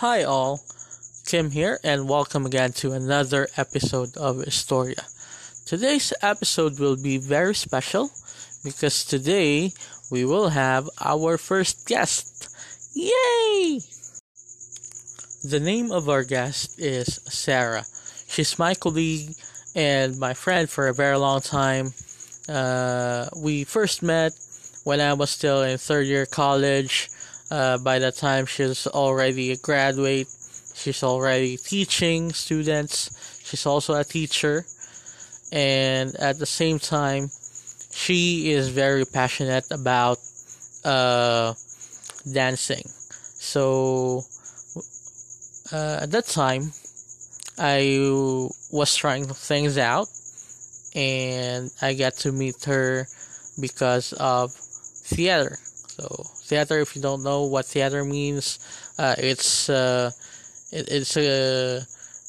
Hi, all. Kim here, and welcome again to another episode of Historia. Today's episode will be very special because today we will have our first guest. Yay! The name of our guest is Sarah. She's my colleague and my friend for a very long time. Uh, we first met when I was still in third year college. Uh, by the time she's already a graduate, she's already teaching students. She's also a teacher, and at the same time, she is very passionate about uh, dancing. So uh, at that time, I was trying things out, and I got to meet her because of theater. So theater, if you don't know what theater means, uh, it's uh, it, it's a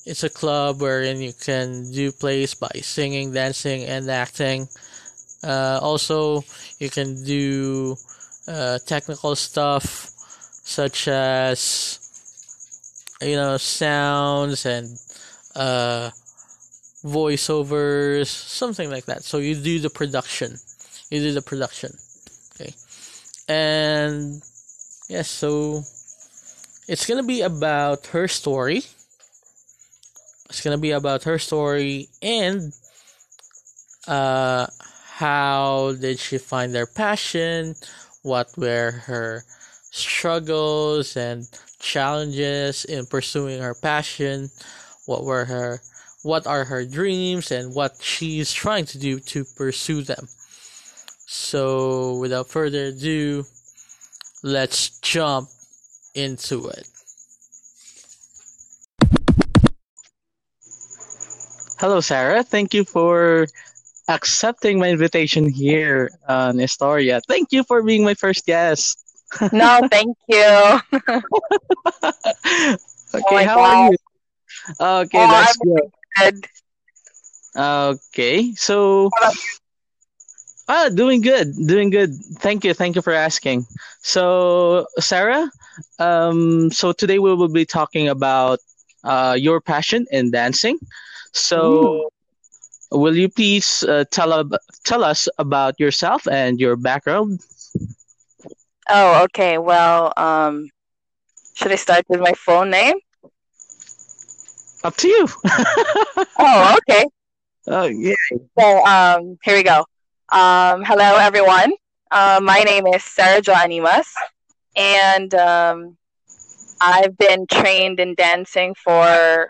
it's a club wherein you can do plays by singing, dancing, and acting. Uh, also, you can do uh, technical stuff such as you know sounds and uh, voiceovers, something like that. So you do the production. You do the production. And yes, so it's gonna be about her story. It's gonna be about her story and uh, how did she find their passion? What were her struggles and challenges in pursuing her passion? What were her what are her dreams and what she's trying to do to pursue them? So, without further ado, let's jump into it. Hello, Sarah. Thank you for accepting my invitation here on Historia. Thank you for being my first guest. no, thank you. Oh okay, oh how God. are you? Okay, oh, that's good. good. Okay, so Ah, doing good, doing good. Thank you, thank you for asking. So, Sarah, um, so today we will be talking about uh, your passion in dancing. So, Ooh. will you please uh, tell ab- tell us about yourself and your background? Oh, okay. Well, um, should I start with my full name? Up to you. oh, okay. Oh, yeah. So, um, here we go. Um, hello, everyone. Uh, my name is Sarah Jo Animas, and um, I've been trained in dancing for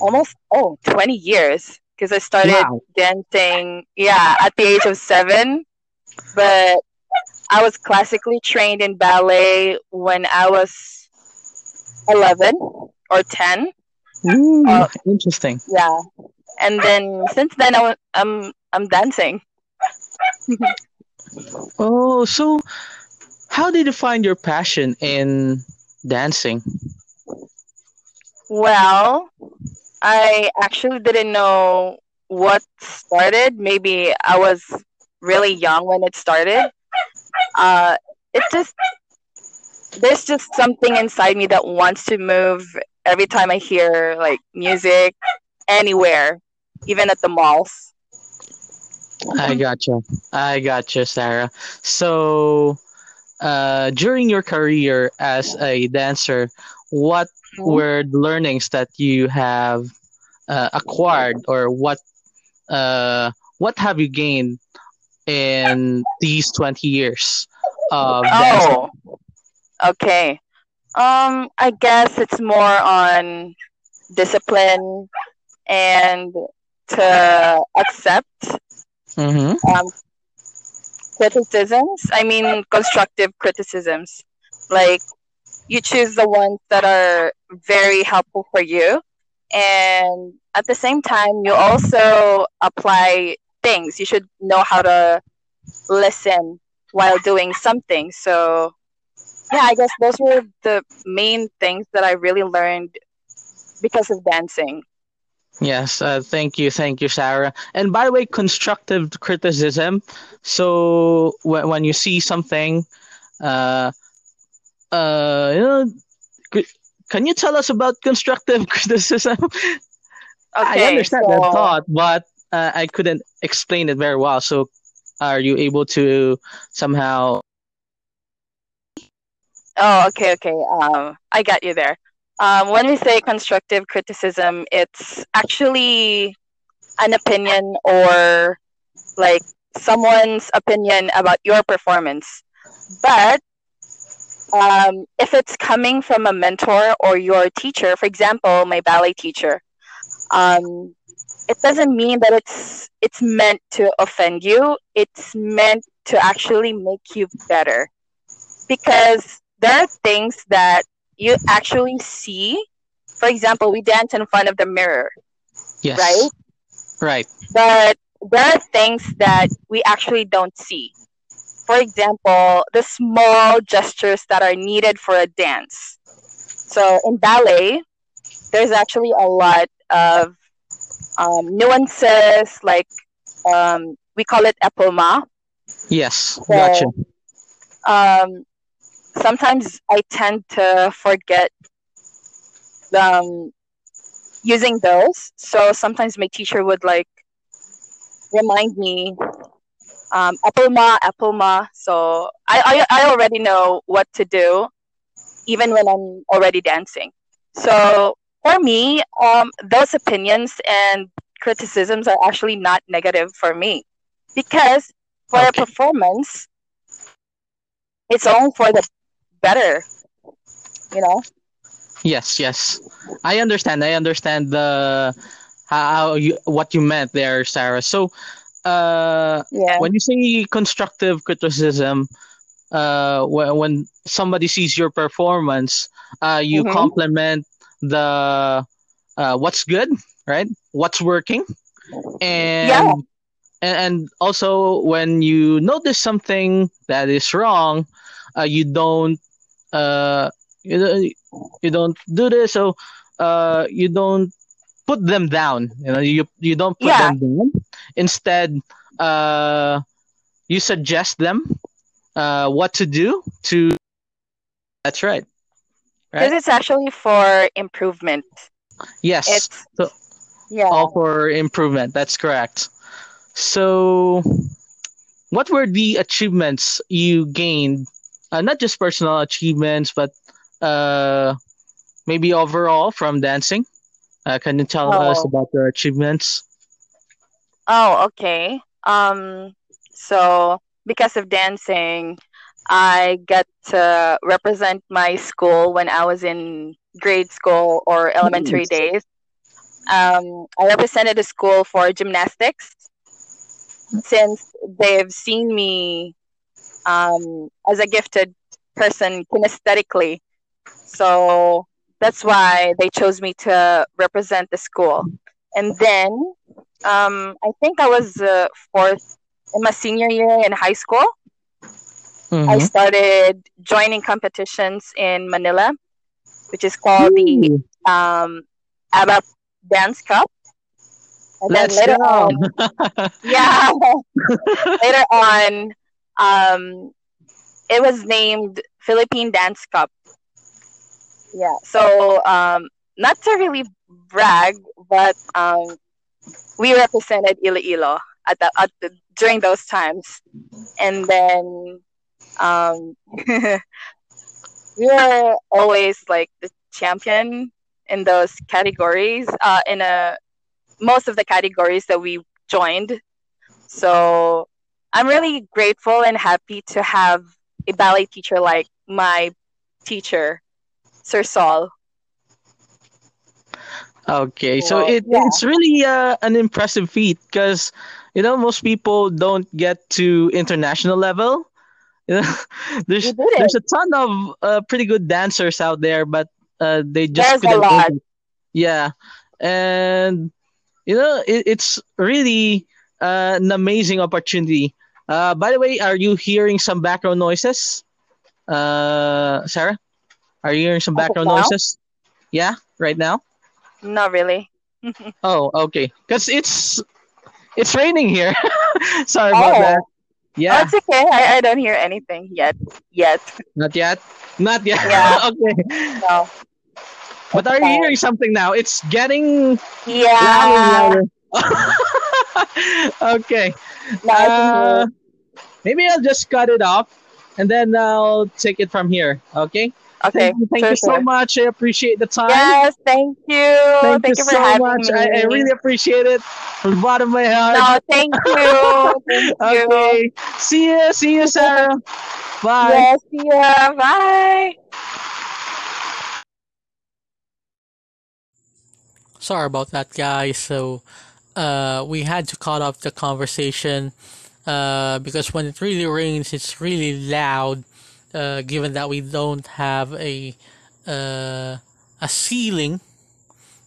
almost oh 20 years because I started wow. dancing yeah at the age of seven, but I was classically trained in ballet when I was 11 or 10. Ooh, uh, interesting. Yeah, and then since then I, I'm I'm dancing. oh, so how did you find your passion in dancing? Well, I actually didn't know what started. Maybe I was really young when it started. Uh, it just there's just something inside me that wants to move every time I hear like music anywhere, even at the malls. I gotcha. I gotcha, Sarah. So, uh, during your career as a dancer, what mm-hmm. were the learnings that you have uh, acquired, or what uh, what have you gained in these twenty years of dancing? Oh, okay. Um, I guess it's more on discipline and to accept Mm-hmm. Um, criticisms. I mean, constructive criticisms. Like you choose the ones that are very helpful for you, and at the same time, you also apply things. You should know how to listen while doing something. So, yeah, I guess those were the main things that I really learned because of dancing. Yes, uh, thank you, thank you, Sarah. And by the way, constructive criticism. So when when you see something, uh, uh, you know, can you tell us about constructive criticism? I Okay, understand that so thought, but uh, I couldn't explain it very well. So, are you able to somehow? oh, okay, okay. Um, I got you there. Um, when we say constructive criticism, it's actually an opinion or like someone's opinion about your performance. But um, if it's coming from a mentor or your teacher, for example, my ballet teacher, um, it doesn't mean that it's it's meant to offend you. It's meant to actually make you better because there are things that you actually see. For example, we dance in front of the mirror, right? Yes. Right. But there are things that we actually don't see. For example, the small gestures that are needed for a dance. So in ballet, there's actually a lot of um, nuances, like um, we call it epaulement. Yes. Gotcha. Um, sometimes I tend to forget um, using those. So sometimes my teacher would like remind me um, epaulement. So I, I I already know what to do even when I'm already dancing. So for me, um, those opinions and criticisms are actually not negative for me because for a performance, it's all for the better, you know? Yes. Yes. I understand. I understand the how you what you meant there, Sarah. So, uh, Yeah. when you say constructive criticism, uh, when, when somebody sees your performance, uh, you Mm-hmm. compliment the uh, what's good, right? What's working, and and, and also when you notice something that is wrong, uh, you don't uh, you, don't- you don't do this, so uh, you don't put them down. You know, you you don't put Yeah. them down. Instead, uh, you suggest them uh, what to do to. That's right. Because Right. it's actually for improvement. Yes. It's, So yeah. all for improvement. That's correct. So, what were the achievements you gained? Uh, not just personal achievements, but uh, maybe overall from dancing. Uh, can you tell us Oh, about your achievements? oh, okay. Um, so because of dancing, I got to represent my school when I was in grade school or elementary Nice. days. Um, I represented the school for gymnastics since they've seen me um, as a gifted person kinesthetically. So that's why they chose me to represent the school. And then um, I think I was uh, fourth in my senior year in high school. I Mm-hmm. started joining competitions in Manila, which is called the Ooh, um, ABAP Dance Cup. And then let's later go. on, yeah, later on, um, it was named Philippine Dance Cup. Yeah. So um, not to really brag, but um, we represented Iloilo at the, at the during those times, and then um, we were always like the champion in those categories. Uh, in a most of the categories that we joined. So I'm really grateful and happy to have a ballet teacher like my teacher, Sir Saul. Okay, so So it yeah, it's really uh, an impressive feat because you know most people don't get to international level. You know, there's there's a ton of uh, pretty good dancers out there, but uh, they just There's a couldn't lot. it. Yeah, and you know it, it's really uh, an amazing opportunity. Uh, by the way, are you hearing some background noises, uh, Sarah? Are you hearing some background noises? Yeah, right now. not really. Oh, okay. Because it's it's raining here. Sorry about that. Oh, Oh, Yeah, it's okay. I, I don't hear anything yet. Yet. not yet. Not yet. Yeah. okay. No. But are you hearing something now? It's getting Yeah. louder louder. okay. Now I can hear Uh, maybe I'll just cut it off and then I'll take it from here. Okay. Okay. Thank you, thank sure, you so sure. much. I appreciate the time. Yes, thank you. Thank, Thank, you, you for so having much. me. I, I really appreciate it from the bottom of my heart. No, thank you. Thank you. Okay. See you. See you, Sarah. Bye. Yes, see ya. Bye. Sorry about that, guys. So, uh, we had to cut off the conversation, uh, because when it really rains, it's really loud. Uh, given that we don't have a, uh, a ceiling,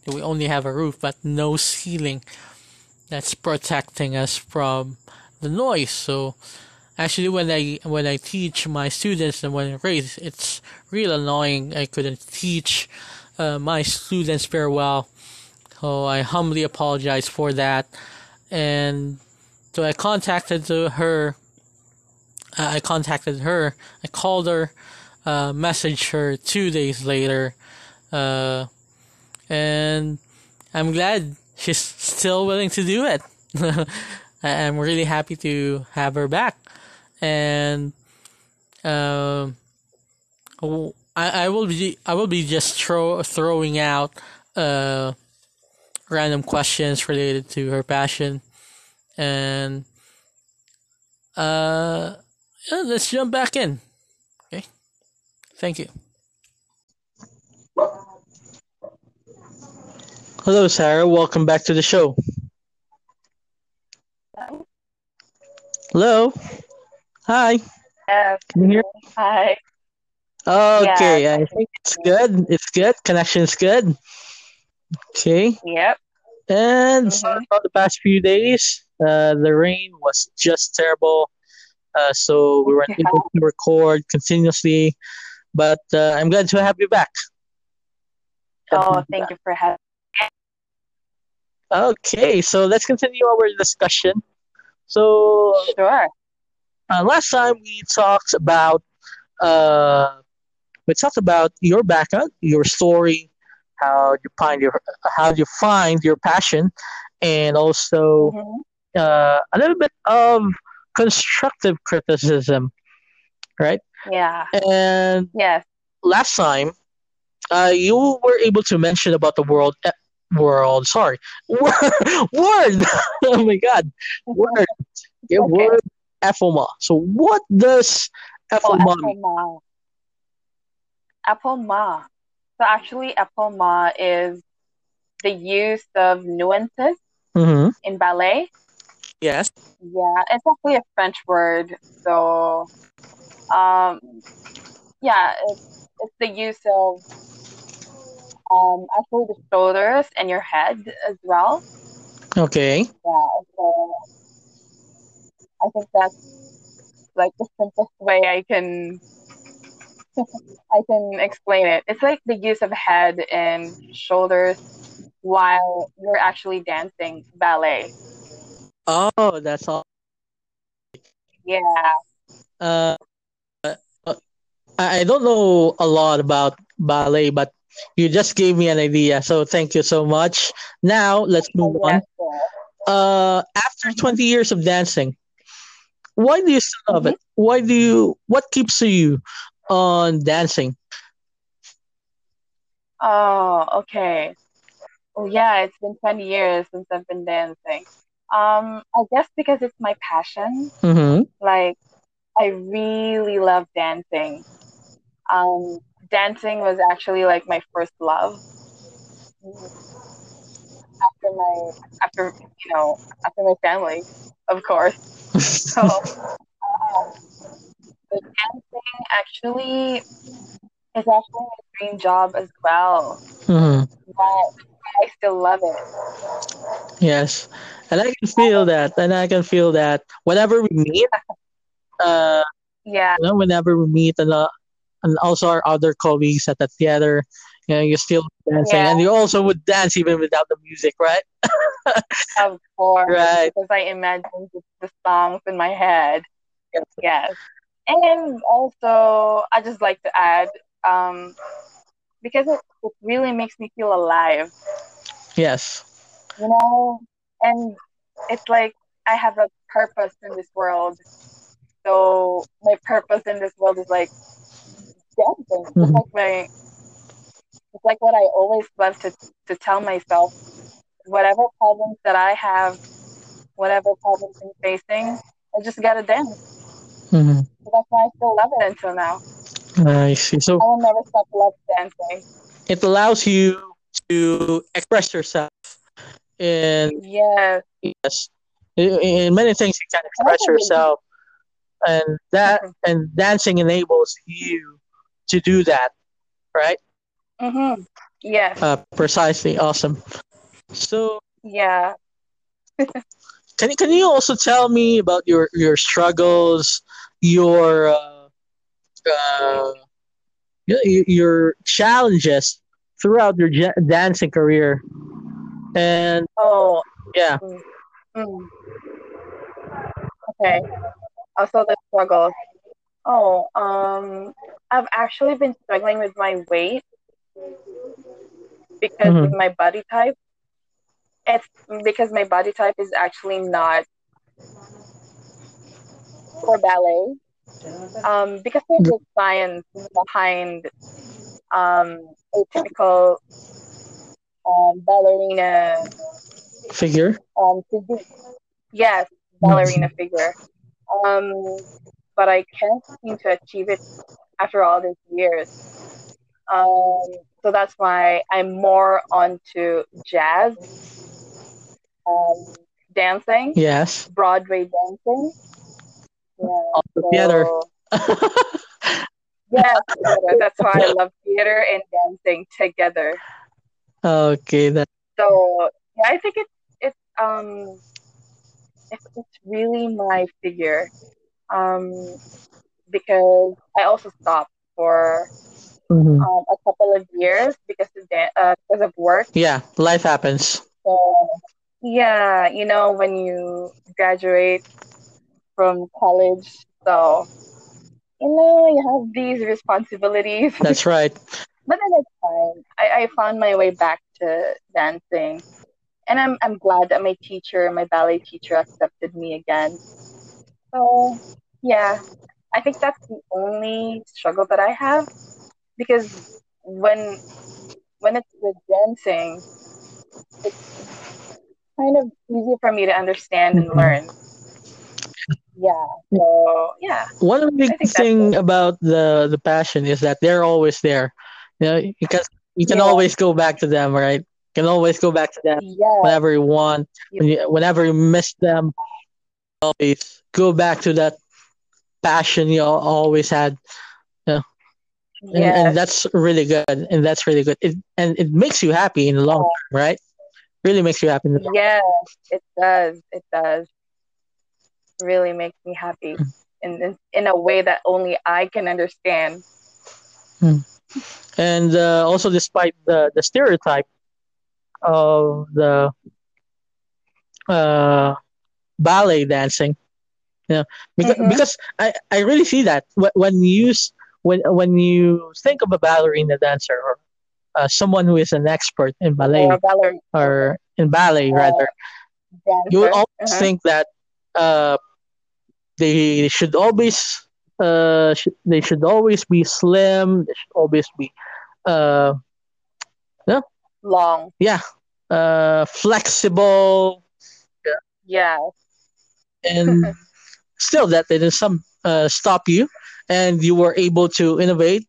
we only have a roof, but no ceiling that's protecting us from the noise. So, actually, when I when I teach my students and when it rains, it's real annoying. I couldn't teach uh, my students very well. So I humbly apologize for that. And so I contacted her. Uh, I contacted her. I called her, uh, messaged her two days later, uh, and I'm glad she's still willing to do it. I'm really happy to have her back, and um, I, I will be I will be just throw, throwing out uh random questions related to her passion. And uh yeah, let's jump back in. Okay. Thank you. Hello sarah. Welcome back to the show. Hello. Hi. Yes. can you hear Hi. okay yeah. i think it's good. It's good. Connection's good okay Yep. And Mhm. sorry about the past few days. Uh, the rain was just terrible. Uh, so we weren't Yeah. able to record continuously. But uh, I'm glad to have you back. Oh, thank you for having. Me. Okay, so let's continue our discussion. So Sure. uh, last time we talked about uh, we talked about your background, your story, how you find your how you find your passion, and also Mhm. uh, a little bit of constructive criticism, right? Yeah. And Yes. last time, uh, you were able to mention about the world, eh, world, sorry, word, word. oh my God, word, yeah, Okay. word, FOMA. So what does Oh, FOMA mean? Apple Ma. Apple Ma. So actually, Apple is the use of nuances Mm-hmm. in ballet. Yes. Yeah, it's actually a French word. So, um, yeah, it's it's the use of um actually the shoulders and your head as well. Okay. Yeah, so I think that's like the simplest way I can I can explain it. It's like the use of head and shoulders while you're actually dancing ballet. Oh, that's all. Yeah. Uh, uh, I I don't know a lot about ballet, but you just gave me an idea. So thank you so much. Now let's move on. Uh, after 20 years of dancing, why do you still love it? Why do you, what keeps you on dancing? Oh, okay. Oh, yeah, it's been 20 years since I've been dancing. Um, I guess because it's my passion. Mm-hmm. Like, I really love dancing. Um, dancing was actually like my first love. After my, after, you know, after my family, of course. So, the dancing actually is actually my dream job as well. hmm But I still love it. Yes. And I can feel that. And I can feel that whenever we meet, uh, Yeah, you know, whenever we meet and, uh, and also our other colleagues at the theater, you know, you're still dancing Yeah. and you also would dance even without the music, right? of course. Right. Because I imagine the, the songs in my head. Yes. Yes. And also, I just like to add, um, because it, it really makes me feel alive, Yes. you know? And it's like I have a purpose in this world. So my purpose in this world is like dancing. It's Mhm. like my it's like what I always love to, to tell myself. Whatever problems that I have, whatever problems I'm facing, I just gotta dance. Hmm So that's why I still love it until now. I see. So I will never stop love dancing. it allows you to express yourself in Yes. yes, in, many things you can express yourself, and that Mhm. and dancing enables you to do that, right? Mm-hmm. Yes. Uh, precisely. Awesome. So Yeah. can you can you also tell me about your your struggles, your uh, uh, your, challenges throughout your dancing career, and Oh. yeah, Mm. Okay. Also the struggles. Oh, um, I've actually been struggling with my weight because Mhm. with my body type. It's because my body type is actually not for ballet. Um, because there's a science behind um typical um ballerina figure. um physique. Yes, ballerina figure. Um, but I can't seem to achieve it after all these years. Um, so that's why I'm more onto jazz, um, dancing, Yes. Broadway dancing. Yeah. Theater. So, yes, theater. that's why I love theater and dancing together. okay, that So yeah, I think it's it's um it's, it's really my figure. Um, because I also stopped for mhm. um, a couple of years because of da- uh, because of work. yeah, life happens. So yeah, you know when you graduate from college, so you know you have these responsibilities. That's right. but then it's fine. I, I found my way back to dancing, and I'm I'm glad that my teacher, my ballet teacher, accepted me again. So yeah, I think that's the only struggle that I have because when when it's with dancing, it's kind of easy for me to understand and Mhm. learn. Yeah. So yeah. One big thing about the the passion is that they're always there. You know, because you can Yeah. always go back to them, right? You can always go back to them Yeah. whenever you want. When you, whenever you miss them, always go back to that passion you always had. And, Yes. and that's really good. And that's really good. It, and it makes you happy in the long term, right? Really makes you happy Yes, it does. It does. Really makes me happy in in, in a way that only I can understand. and uh, also despite the, the stereotype of the uh, ballet dancing you know because, Mhm. because I, I really see that when you when when you think of a ballerina dancer or uh, someone who is an expert in ballet Or a ballerina or in ballet Uh, rather dancer. you would always Uh-huh. think that uh, they should always uh, sh- they should always be slim they should always be uh, long. yeah uh, flexible Yeah. and still that didn't some uh, stop you and you were able to innovate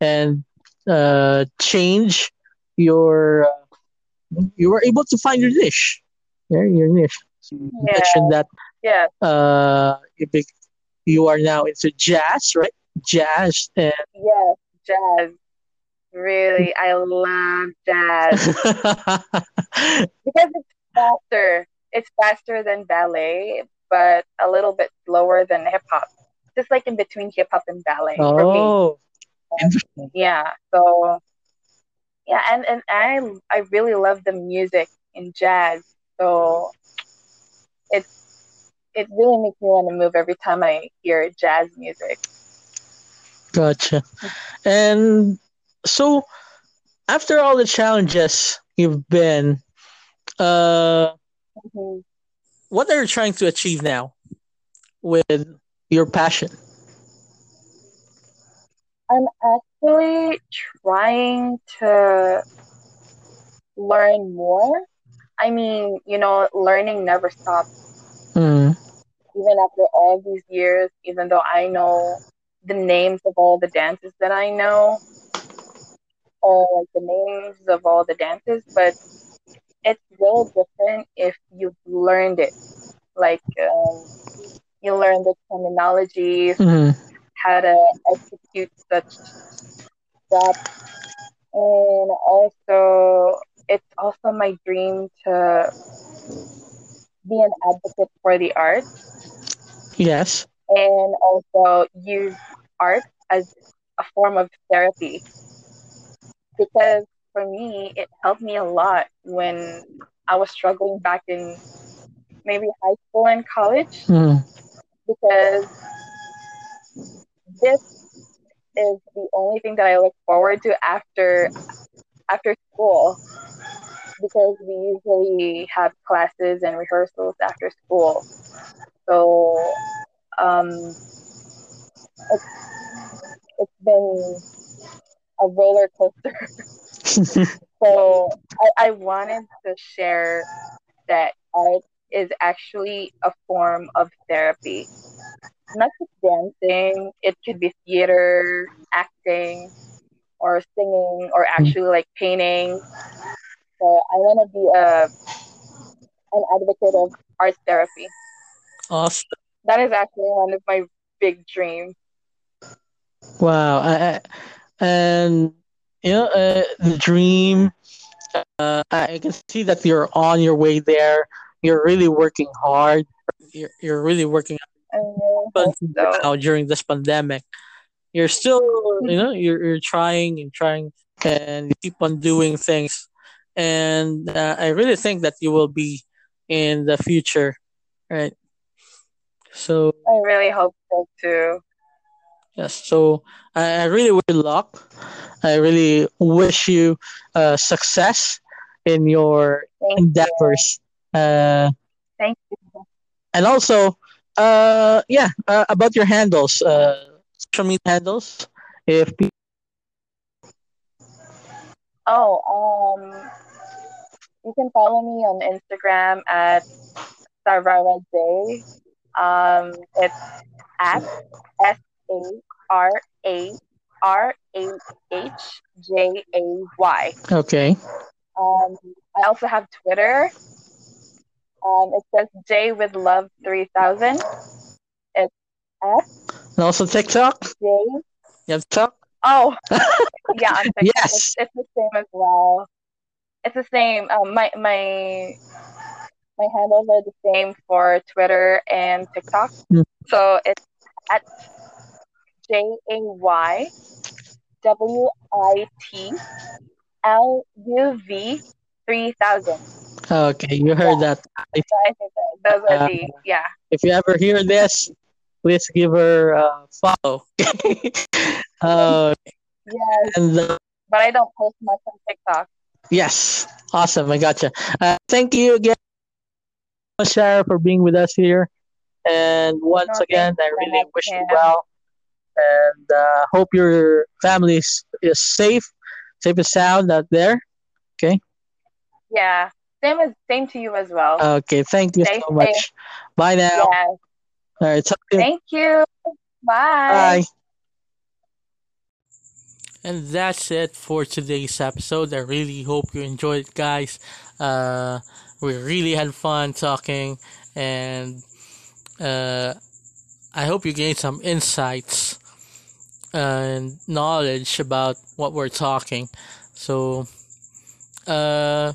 and uh, change your uh, you were able to find your niche yeah, your niche so you Yeah. mentioned that Yeah. uh, you, are now into jazz right jazz and Yes. Jazz. Really, I love jazz because it's faster. It's faster than ballet, but a little bit slower than hip hop. Just like in between hip hop and ballet for me. Interesting Yeah. So yeah, and and I I really love the music in jazz. So it's it really makes me want to move every time I hear jazz music. Gotcha. And so, after all the challenges you've been, uh, hmm what are you trying to achieve now with your passion? I'm actually trying to learn more. I mean, you know, learning never stops. Mm, Even after all these years, even though I know the names of all the dances that I know, or like the names of all the dances, but it's real different if you've learned it. Like, um, you learn the terminologies, mm, how to execute steps, and also it's also my dream to be an advocate for the arts. Yes. and also use art as a form of therapy. Because for me it helped me a lot when I was struggling back in maybe high school and college. Mm, because this is the only thing that I look forward to after after school because we usually have classes and rehearsals after school. So um, it's it's been a roller coaster. so I, I wanted to share that art is actually a form of therapy. Not just dancing, it could be theater, acting, or singing, or actually like painting. So I want to be a an advocate of art therapy. awesome. That is actually one of my big dreams. Wow. I, I, and, you know, uh, the dream, uh, I can see that you're on your way there. You're really working hard. You're, you're really working Really so. now during this pandemic. You're still, you know, you're, you're trying and trying and you keep on doing things. And uh, I really think that you will be in the future, right? So, I really hope so too. yes. So, I, I really wish you luck. I really wish you uh, success in your Thank you. endeavors. Uh, Thank you. and also, uh, yeah, uh, about your handles, uh, social media handles. If pe- Oh, um, you can follow me on Instagram at Sarvara J. Um, it's at S A R A R A H J A Y. okay, Um, I also have Twitter. Um, it says J with love three thousand. It's S and also TikTok. J. You have TikTok. Oh, yeah, on TikTok. Yes. It's, it's the same as well. It's the same. Um, my my my handles are the same for Twitter and TikTok. Mm. So it's at J A Y W I T L U V three thousand. Okay, you heard that. If, So I think that those are the yeah. if you ever hear this, please give her a follow. uh, Yes, and uh, but I don't post much on TikTok. yes, awesome. I gotcha. Uh, thank you again, Sarah, for being with us here. And once No, again, I really wish you well, and uh, hope your family is, is safe, safe and sound out there. Okay. Yeah. Same as same to you as well. Okay, thank you Stay so much. Bye now. yes. All right, talk to you. Thank you. Bye. Bye. And that's it for today's episode. I really hope you enjoyed it, guys. Uh, we really had fun talking, and uh, I hope you gained some insights and knowledge about what we're talking. So, uh,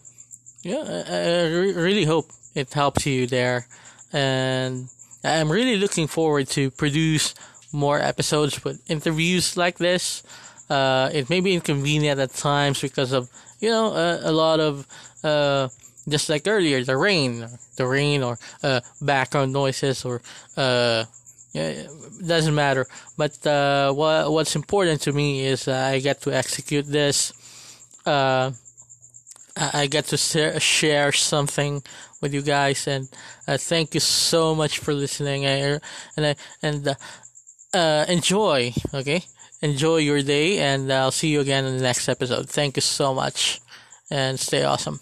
yeah, I, I re- really hope it helps you there, and I'm really looking forward to produce more episodes with interviews like this. Uh, it may be inconvenient at times because of you know a, lot of uh, just like earlier, the rain, the rain, or uh, background noises, or uh, doesn't matter. But uh, what what's important to me is I get to execute this. I get to share, something with you guys, and uh, thank you so much for listening. I, and I, and uh, uh, enjoy, okay? Enjoy your day, and I'll see you again in the next episode. Thank you so much, and stay awesome.